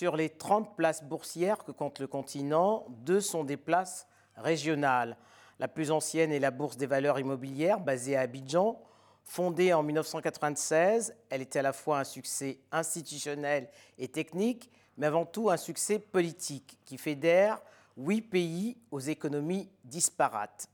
Sur les 30 places boursières que compte le continent, deux sont des places régionales. La plus ancienne est la Bourse des valeurs immobilières basée à Abidjan. Fondée en 1996, elle était à la fois un succès institutionnel et technique, mais avant tout un succès politique qui fédère huit pays aux économies disparates.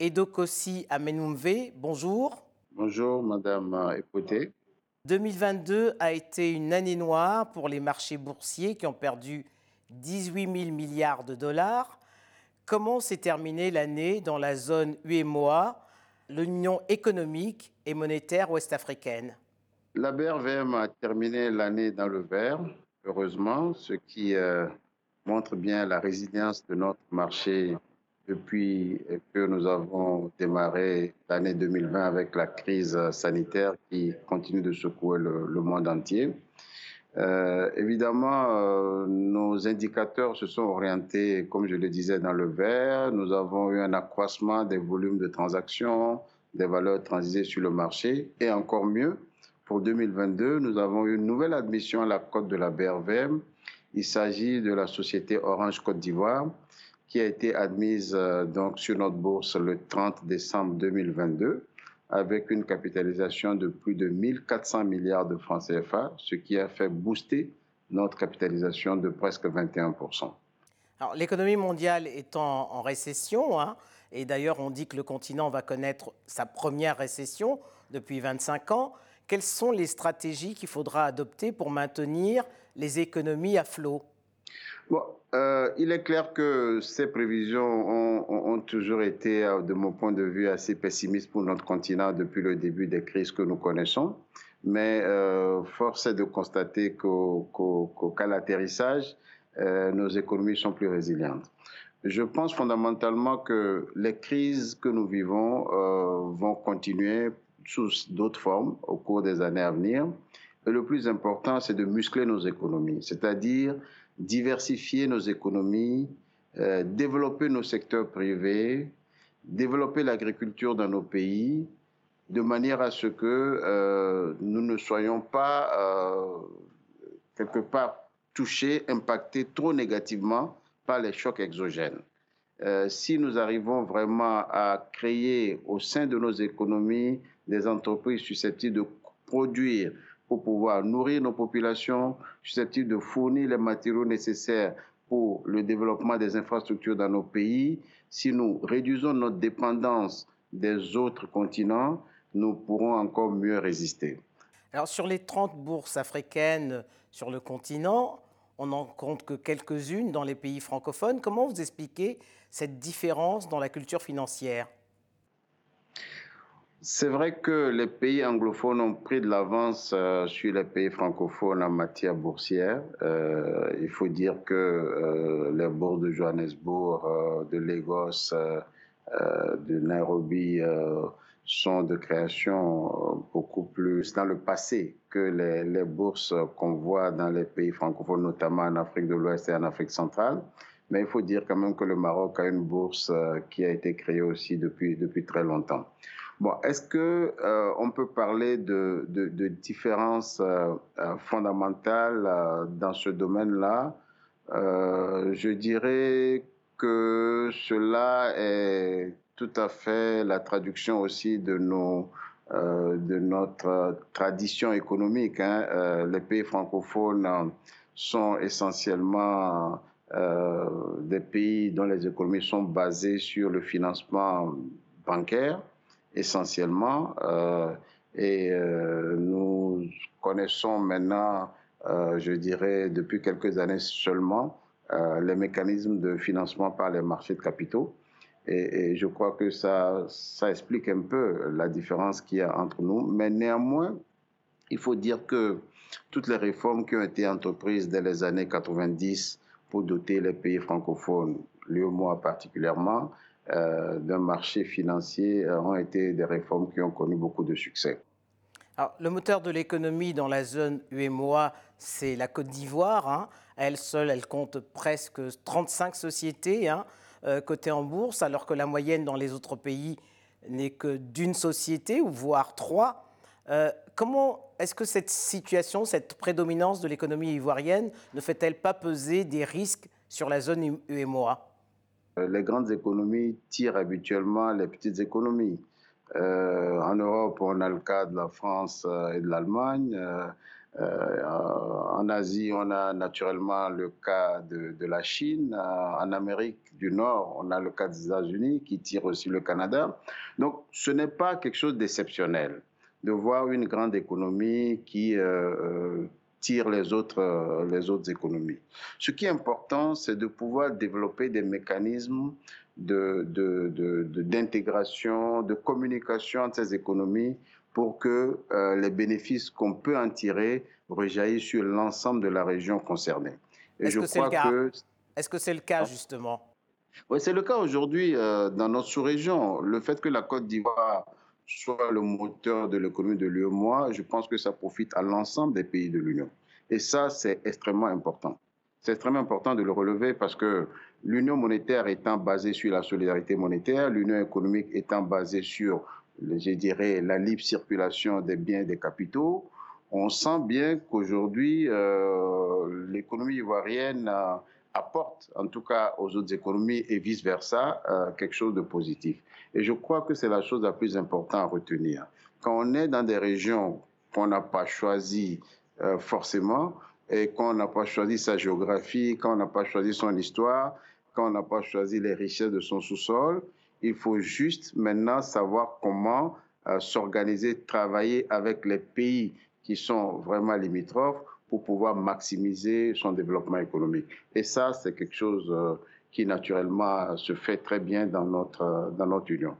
Edokossi Amenumve, bonjour. Bonjour, Madame Epoté. 2022 a été une année noire pour les marchés boursiers qui ont perdu 18 000 milliards de dollars. Comment s'est terminée l'année dans la zone UEMOA, l'Union économique et monétaire ouest-africaine? La BRVM a terminé l'année dans le vert, heureusement, ce qui euh, montre bien la résilience de notre marché depuis que nous avons démarré l'année 2020 avec la crise sanitaire qui continue de secouer le, monde entier. Euh, évidemment, euh, nos indicateurs se sont orientés, comme je le disais, dans le vert. Nous avons eu un accroissement des volumes de transactions, des valeurs transitées sur le marché. Et encore mieux, pour 2022, nous avons eu une nouvelle admission à la cote de la BRVM. Il s'agit de la société Orange Côte d'Ivoire qui a été admise euh, donc sur notre bourse le 30 décembre 2022 avec une capitalisation de plus de 1400 milliards de francs CFA, ce qui a fait booster notre capitalisation de presque 21%. Alors, l'économie mondiale est en, récession, hein, et d'ailleurs on dit que le continent va connaître sa première récession depuis 25 ans. Quelles sont les stratégies qu'il faudra adopter pour maintenir les économies à flot? Bon, euh, il est clair que ces prévisions ont, toujours été, euh, de mon point de vue, assez pessimistes pour notre continent depuis le début des crises que nous connaissons. Mais euh, force est de constater qu'à l'atterrissage, euh, nos économies sont plus résilientes. Je pense fondamentalement que les crises que nous vivons vont continuer sous d'autres formes au cours des années à venir. Et le plus important, c'est de muscler nos économies, c'est-à-dire diversifier nos économies, euh, développer nos secteurs privés, développer l'agriculture dans nos pays, de manière à ce que euh, nous ne soyons pas euh, quelque part touchés, impactés trop négativement par les chocs exogènes. Si nous arrivons vraiment à créer au sein de nos économies des entreprises susceptibles de produire pour pouvoir nourrir nos populations, susceptibles de fournir les matériaux nécessaires pour le développement des infrastructures dans nos pays. Si nous réduisons notre dépendance des autres continents, nous pourrons encore mieux résister. Alors sur les 30 bourses africaines sur le continent, on n'en compte que quelques-unes dans les pays francophones. Comment vous expliquez cette différence dans la culture financière? C'est vrai que les pays anglophones ont pris de l'avance euh, sur les pays francophones en matière boursière. Euh, il faut dire que euh, les bourses de Johannesburg, de Lagos, de Nairobi sont de création beaucoup plus dans le passé que les, les bourses qu'on voit dans les pays francophones, notamment en Afrique de l'Ouest et en Afrique centrale. Mais il faut dire quand même que le Maroc a une bourse qui a été créée aussi depuis, depuis très longtemps. Bon, est-ce que euh, on peut parler de, de, de différences euh, euh fondamentales euh, dans ce domaine-là? Euh, Je dirais que cela est tout à fait la traduction aussi de nos de notre tradition économique. Hein. les pays francophones sont essentiellement des pays dont les économies sont basées sur le financement bancaire essentiellement. Euh, et euh, nous connaissons maintenant, euh, je dirais, depuis quelques années seulement, les mécanismes de financement par les marchés de capitaux. Et, je crois que ça, ça explique un peu la différence qu'il y a entre nous. Mais néanmoins, il faut dire que toutes les réformes qui ont été entreprises dès les années 90 pour doter les pays francophones, l'UEMOA particulièrement, euh, d'un marché financier euh, ont été des réformes qui ont connu beaucoup de succès. Le moteur de l'économie dans la zone UMOA, c'est la Côte d'Ivoire. Hein. Elle seule, elle compte presque 35 sociétés hein, euh, cotées en bourse, alors que la moyenne dans les autres pays n'est que d'une société, ou voire trois. comment est-ce que cette situation, cette prédominance de l'économie ivoirienne ne fait-elle pas peser des risques sur la zone UMOA Les grandes économies tirent habituellement les petites économies. Euh, en Europe, on a le cas de la France euh, et de l'Allemagne. Euh, en Asie, on a naturellement le cas de, la Chine. En Amérique du Nord, on a le cas des États-Unis qui tirent aussi le Canada. Donc, ce n'est pas quelque chose d'exceptionnel de voir une grande économie qui tire les autres, les autres économies. Ce qui est important, c'est de pouvoir développer des mécanismes d'intégration, de, de, de, communication entre ces économies pour que euh, les bénéfices qu'on peut en tirer rejaillissent sur l'ensemble de la région concernée. Est-ce que c'est le cas Est-ce que c'est le cas, justement? Oui, c'est le cas aujourd'hui euh, dans notre sous-région. Le fait que la Côte d'Ivoire soit le moteur de l'économie de l'UE, je pense que ça profite à l'ensemble des pays de l'Union. Et ça, c'est extrêmement important. C'est extrêmement important de le relever parce que l'union monétaire étant basée sur la solidarité monétaire, l'union économique étant basée sur, je dirais, la libre circulation des biens et des capitaux, on sent bien qu'aujourd'hui, euh, l'économie ivoirienne apporte, en tout cas aux autres économies et vice-versa, euh, quelque chose de positif. Et je crois que c'est la chose la plus importante à retenir. Quand on est dans des régions qu'on n'a pas choisies forcément, et quand on n'a pas choisi sa géographie, quand on n'a pas choisi son histoire, quand on n'a pas choisi les richesses de son sous-sol, il faut juste maintenant savoir comment euh, s'organiser, travailler avec les pays qui sont vraiment limitrophes pour pouvoir maximiser son développement économique. Et ça, c'est quelque chose euh, qui naturellement se fait très bien dans notre, euh, dans notre union.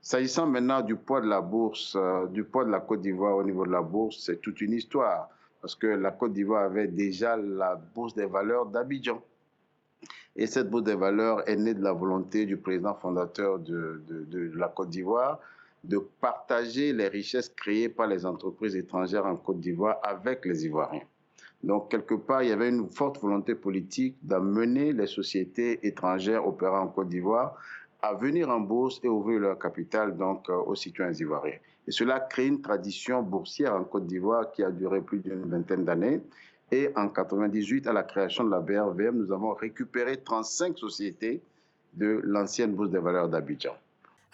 S'agissant maintenant du poids de la bourse, du poids de la Côte d'Ivoire au niveau de la bourse, c'est toute une histoire parce que la Côte d'Ivoire avait déjà la bourse des valeurs d'Abidjan. Et cette bourse des valeurs est née de la volonté du président fondateur de, de, la Côte d'Ivoire de partager les richesses créées par les entreprises étrangères en Côte d'Ivoire avec les Ivoiriens. Donc, quelque part, il y avait une forte volonté politique d'amener les sociétés étrangères opérant en Côte d'Ivoire à venir en bourse et ouvrir leur capital donc, euh, aux citoyens ivoiriens. Et cela crée une tradition boursière en Côte d'Ivoire qui a duré plus d'une vingtaine d'années. Et en 98, à la création de la BRVM, nous avons récupéré 35 sociétés de l'ancienne Bourse des valeurs d'Abidjan.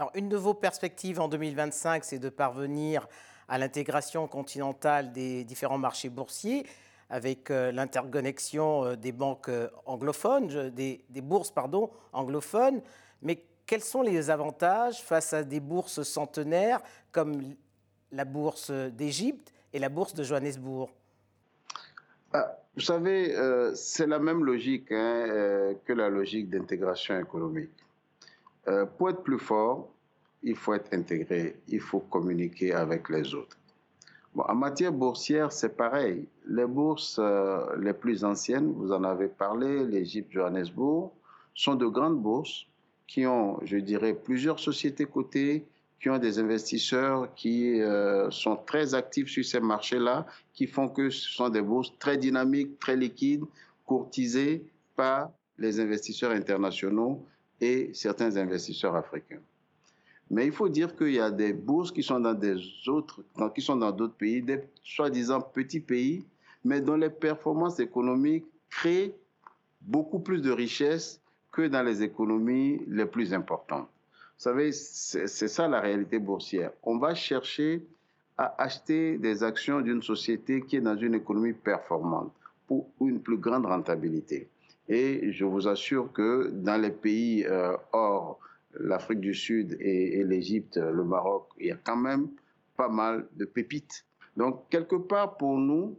Alors, une de vos perspectives en 2025, c'est de parvenir à l'intégration continentale des différents marchés boursiers avec euh, l'interconnexion euh, des banques anglophones, des, bourses pardon, anglophones. Mais quels sont les avantages face à des bourses centenaires comme la bourse d'Égypte et la bourse de Johannesburg ah, Vous savez, euh, c'est la même logique hein, euh, que la logique d'intégration économique. Euh, pour être plus fort, il faut être intégré, il faut communiquer avec les autres. Bon, en matière boursière, c'est pareil. Les bourses les plus anciennes, vous en avez parlé, l'Égypte, Johannesburg, sont de grandes bourses qui ont, je dirais, plusieurs sociétés cotées, qui ont des investisseurs qui euh, sont très actifs sur ces marchés-là, qui font que ce sont des bourses très dynamiques, très liquides, courtisées par les investisseurs internationaux et certains investisseurs africains. Mais il faut dire qu'il y a des bourses qui sont dans des autres, qui sont dans d'autres pays, des soi-disant petits pays, mais dont les performances économiques créent beaucoup plus de richesses que dans les économies les plus importantes. Vous savez, c'est ça la réalité boursière. On va chercher à acheter des actions d'une société qui est dans une économie performante pour une plus grande rentabilité. Et je vous assure que dans les pays euh, hors l'Afrique du Sud et, l'Égypte, le Maroc, il y a quand même pas mal de pépites. Donc, quelque part, pour nous,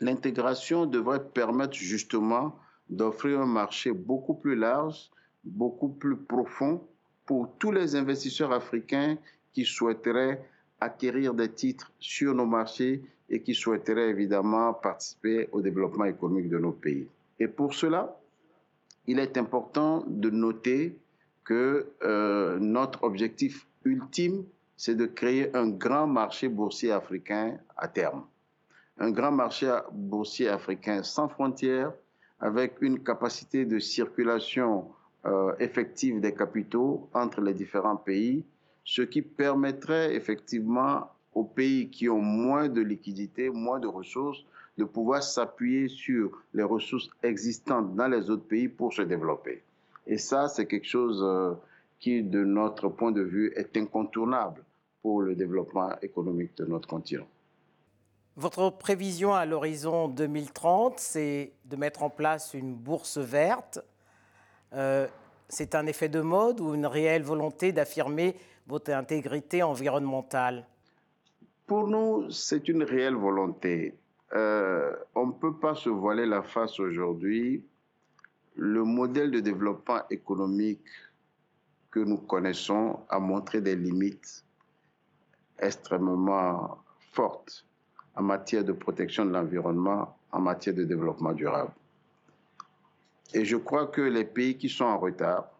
l'intégration devrait permettre justement d'offrir un marché beaucoup plus large, beaucoup plus profond pour tous les investisseurs africains qui souhaiteraient acquérir des titres sur nos marchés et qui souhaiteraient évidemment participer au développement économique de nos pays. Et pour cela, il est important de noter que euh, notre objectif ultime, c'est de créer un grand marché boursier africain à terme. Un grand marché boursier africain sans frontières, avec une capacité de circulation euh, effective des capitaux entre les différents pays, ce qui permettrait effectivement aux pays qui ont moins de liquidités, moins de ressources, de pouvoir s'appuyer sur les ressources existantes dans les autres pays pour se développer. Et ça, c'est quelque chose euh, qui, de notre point de vue, est incontournable pour le développement économique de notre continent. Votre prévision à l'horizon 2030, c'est de mettre en place une bourse verte. Euh, c'est un effet de mode ou une réelle volonté d'affirmer votre intégrité environnementale? Pour nous, c'est une réelle volonté. Euh, on ne peut pas se voiler la face aujourd'hui. Le modèle de développement économique que nous connaissons a montré des limites extrêmement fortes en matière de protection de l'environnement, en matière de développement durable. Et je crois que les pays qui sont en retard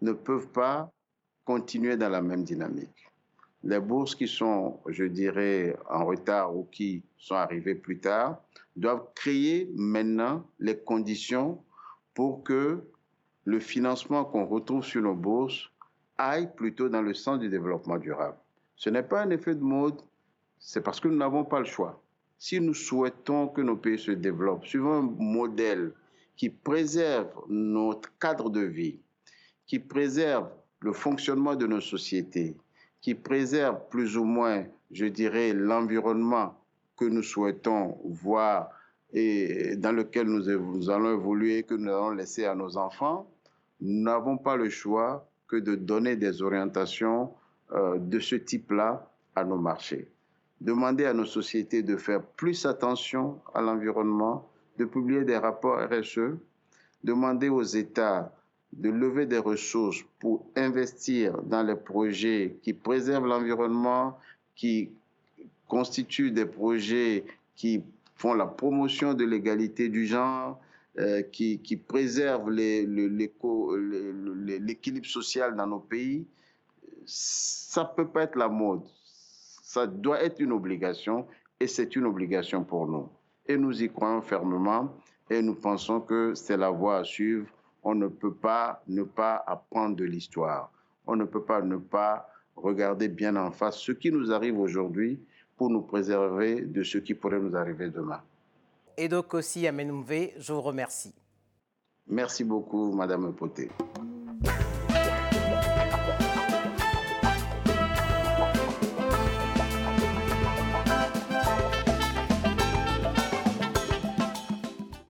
ne peuvent pas continuer dans la même dynamique. Les bourses qui sont, je dirais, en retard ou qui sont arrivées plus tard doivent créer maintenant les conditions pour que le financement qu'on retrouve sur nos bourses aille plutôt dans le sens du développement durable. Ce n'est pas un effet de mode, c'est parce que nous n'avons pas le choix. Si nous souhaitons que nos pays se développent suivant un modèle qui préserve notre cadre de vie, qui préserve le fonctionnement de nos sociétés, qui préserve plus ou moins, je dirais, l'environnement que nous souhaitons voir et dans lequel nous, allons évoluer, que nous allons laisser à nos enfants, nous n'avons pas le choix que de donner des orientations euh, de ce type-là à nos marchés. Demander à nos sociétés de faire plus attention à l'environnement, de publier des rapports RSE, demander aux États de lever des ressources pour investir dans les projets qui préservent l'environnement, qui constituent des projets qui font la promotion de l'égalité du genre, euh, qui, qui, préservent l'équilibre social dans nos pays, ça ne peut pas être la mode. Ça doit être une obligation et c'est une obligation pour nous. Et nous y croyons fermement et nous pensons que c'est la voie à suivre on ne peut pas ne pas apprendre de l'histoire. On ne peut pas ne pas regarder bien en face ce qui nous arrive aujourd'hui pour nous préserver de ce qui pourrait nous arriver demain. Et donc aussi, Amenumve, je vous remercie. Merci beaucoup, Madame Poté.